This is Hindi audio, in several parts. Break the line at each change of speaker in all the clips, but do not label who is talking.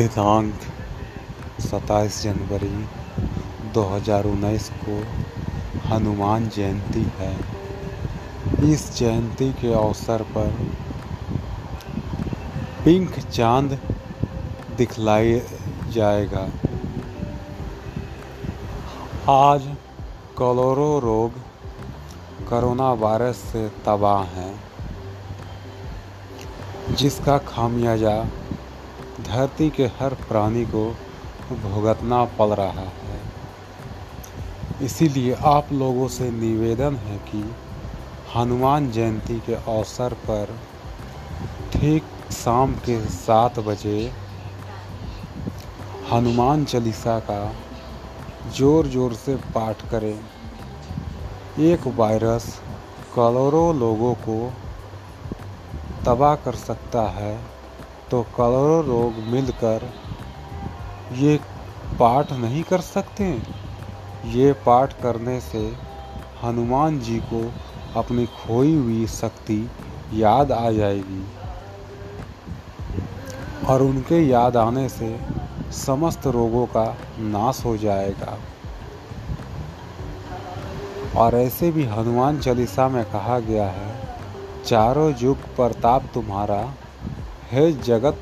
दिनांक 27 जनवरी 2019 को हनुमान जयंती है। इस जयंती के अवसर पर पिंक चाँद दिखलाई जाएगा। आज करोड़ों रोग कोरोना वायरस से तबाह हैं, जिसका खामियाजा धरती के हर प्राणी को भुगतना पड़ रहा है। इसीलिए आप लोगों से निवेदन है कि हनुमान जयंती के अवसर पर ठीक शाम के सात बजे हनुमान चालीसा का ज़ोर ज़ोर से पाठ करें। एक वायरस करोड़ों लोगों को तबाह कर सकता है। तो करोड़ों लोग मिलकर ये पाठ नहीं कर सकते। ये पाठ करने से हनुमान जी को अपनी खोई हुई शक्ति याद आ जाएगी और उनके याद आने से समस्त रोगों का नाश हो जाएगा। और ऐसे भी हनुमान चालीसा में कहा गया है, चारों युग प्रताप तुम्हारा है जगत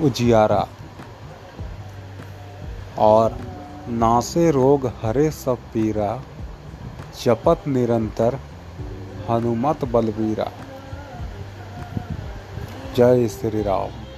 उजियारा। और नासे रोग हरे सब पीरा, जपत निरंतर हनुमत बलबीरा। जय श्री राम।